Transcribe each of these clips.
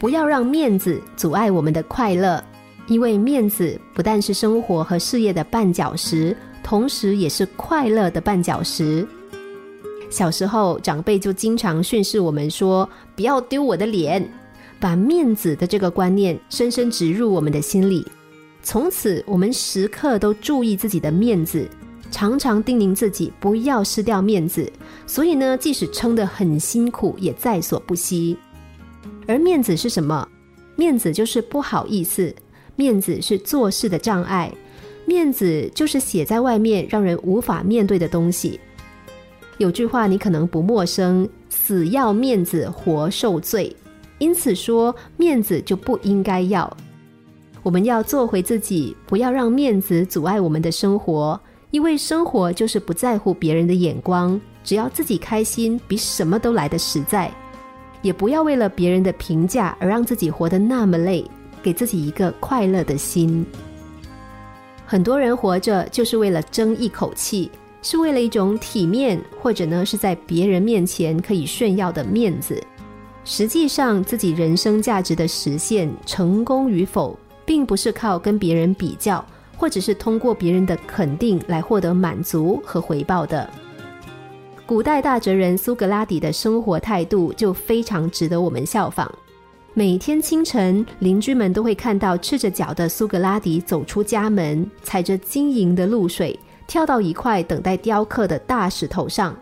不要让面子阻碍我们的快乐，因为面子不但是生活和事业的绊脚石，同时也是快乐的绊脚石。小时候，长辈就经常训斥我们说：“不要丢我的脸。”把面子的这个观念深深植入我们的心里。从此，我们时刻都注意自己的面子，常常叮咛自己不要失掉面子。所以呢，即使撑得很辛苦，也在所不惜。而面子是什么？面子就是不好意思，面子是做事的障碍，面子就是写在外面让人无法面对的东西。有句话你可能不陌生：“死要面子活受罪。”因此说，面子就不应该要。我们要做回自己，不要让面子阻碍我们的生活。因为生活就是不在乎别人的眼光，只要自己开心，比什么都来的实在。也不要为了别人的评价而让自己活得那么累，给自己一个快乐的心。很多人活着就是为了争一口气。是为了一种体面，或者呢是在别人面前可以炫耀的面子。实际上，自己人生价值的实现、成功与否，并不是靠跟别人比较，或者是通过别人的肯定来获得满足和回报的。古代大哲人苏格拉底的生活态度就非常值得我们效仿。每天清晨，邻居们都会看到赤着脚的苏格拉底走出家门，踩着晶莹的露水。跳到一块等待雕刻的大石头上，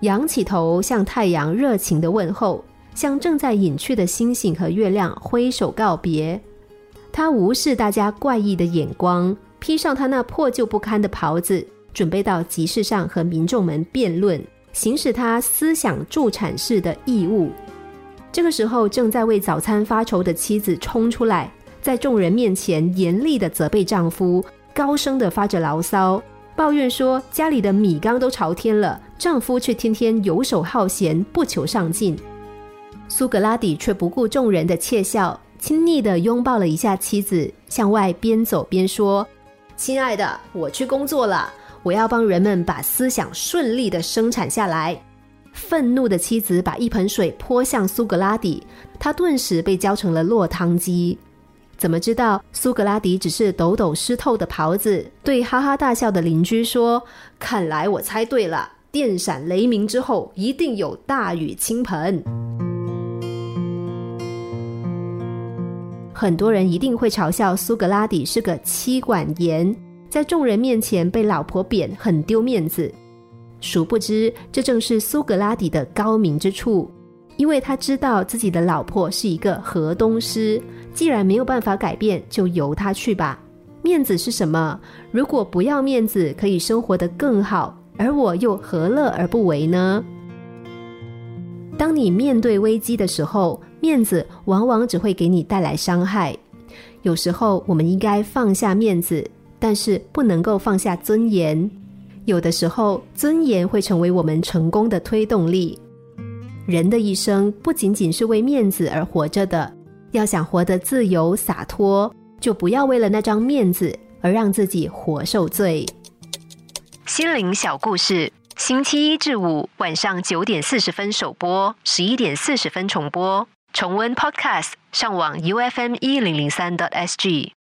仰起头向太阳热情的问候，向正在隐去的星星和月亮挥手告别。他无视大家怪异的眼光，披上他那破旧不堪的袍子，准备到集市上和民众们辩论，行使他思想助产士的义务。这个时候，正在为早餐发愁的妻子冲出来，在众人面前严厉的责备丈夫，高声的发着牢骚。抱怨说家里的米缸都朝天了，丈夫却天天游手好闲，不求上进。苏格拉底却不顾众人的窃笑，亲昵地拥抱了一下妻子，向外边走边说：“亲爱的，我去工作了，我要帮人们把思想顺利的生产下来。”愤怒的妻子把一盆水泼向苏格拉底，他顿时被浇成了落汤鸡。怎么知道苏格拉底只是抖抖湿透的袍子？对哈哈大笑的邻居说：“看来我猜对了，电闪雷鸣之后一定有大雨倾盆。”很多人一定会嘲笑苏格拉底是个妻管严，在众人面前被老婆贬，很丢面子。殊不知，这正是苏格拉底的高明之处，因为他知道自己的老婆是一个河东狮。既然没有办法改变，就由他去吧。面子是什么？如果不要面子，可以生活得更好，而我又何乐而不为呢？当你面对危机的时候，面子往往只会给你带来伤害。有时候，我们应该放下面子，但是不能够放下尊严。有的时候，尊严会成为我们成功的推动力。人的一生不仅仅是为面子而活着的。要想活得自由洒脱，就不要为了那张面子而让自己活受罪。心灵小故事，星期一至五晚上九点四十分首播，十一点四十分重播。重温 Podcast，上网 U F M 一零零三 t S G。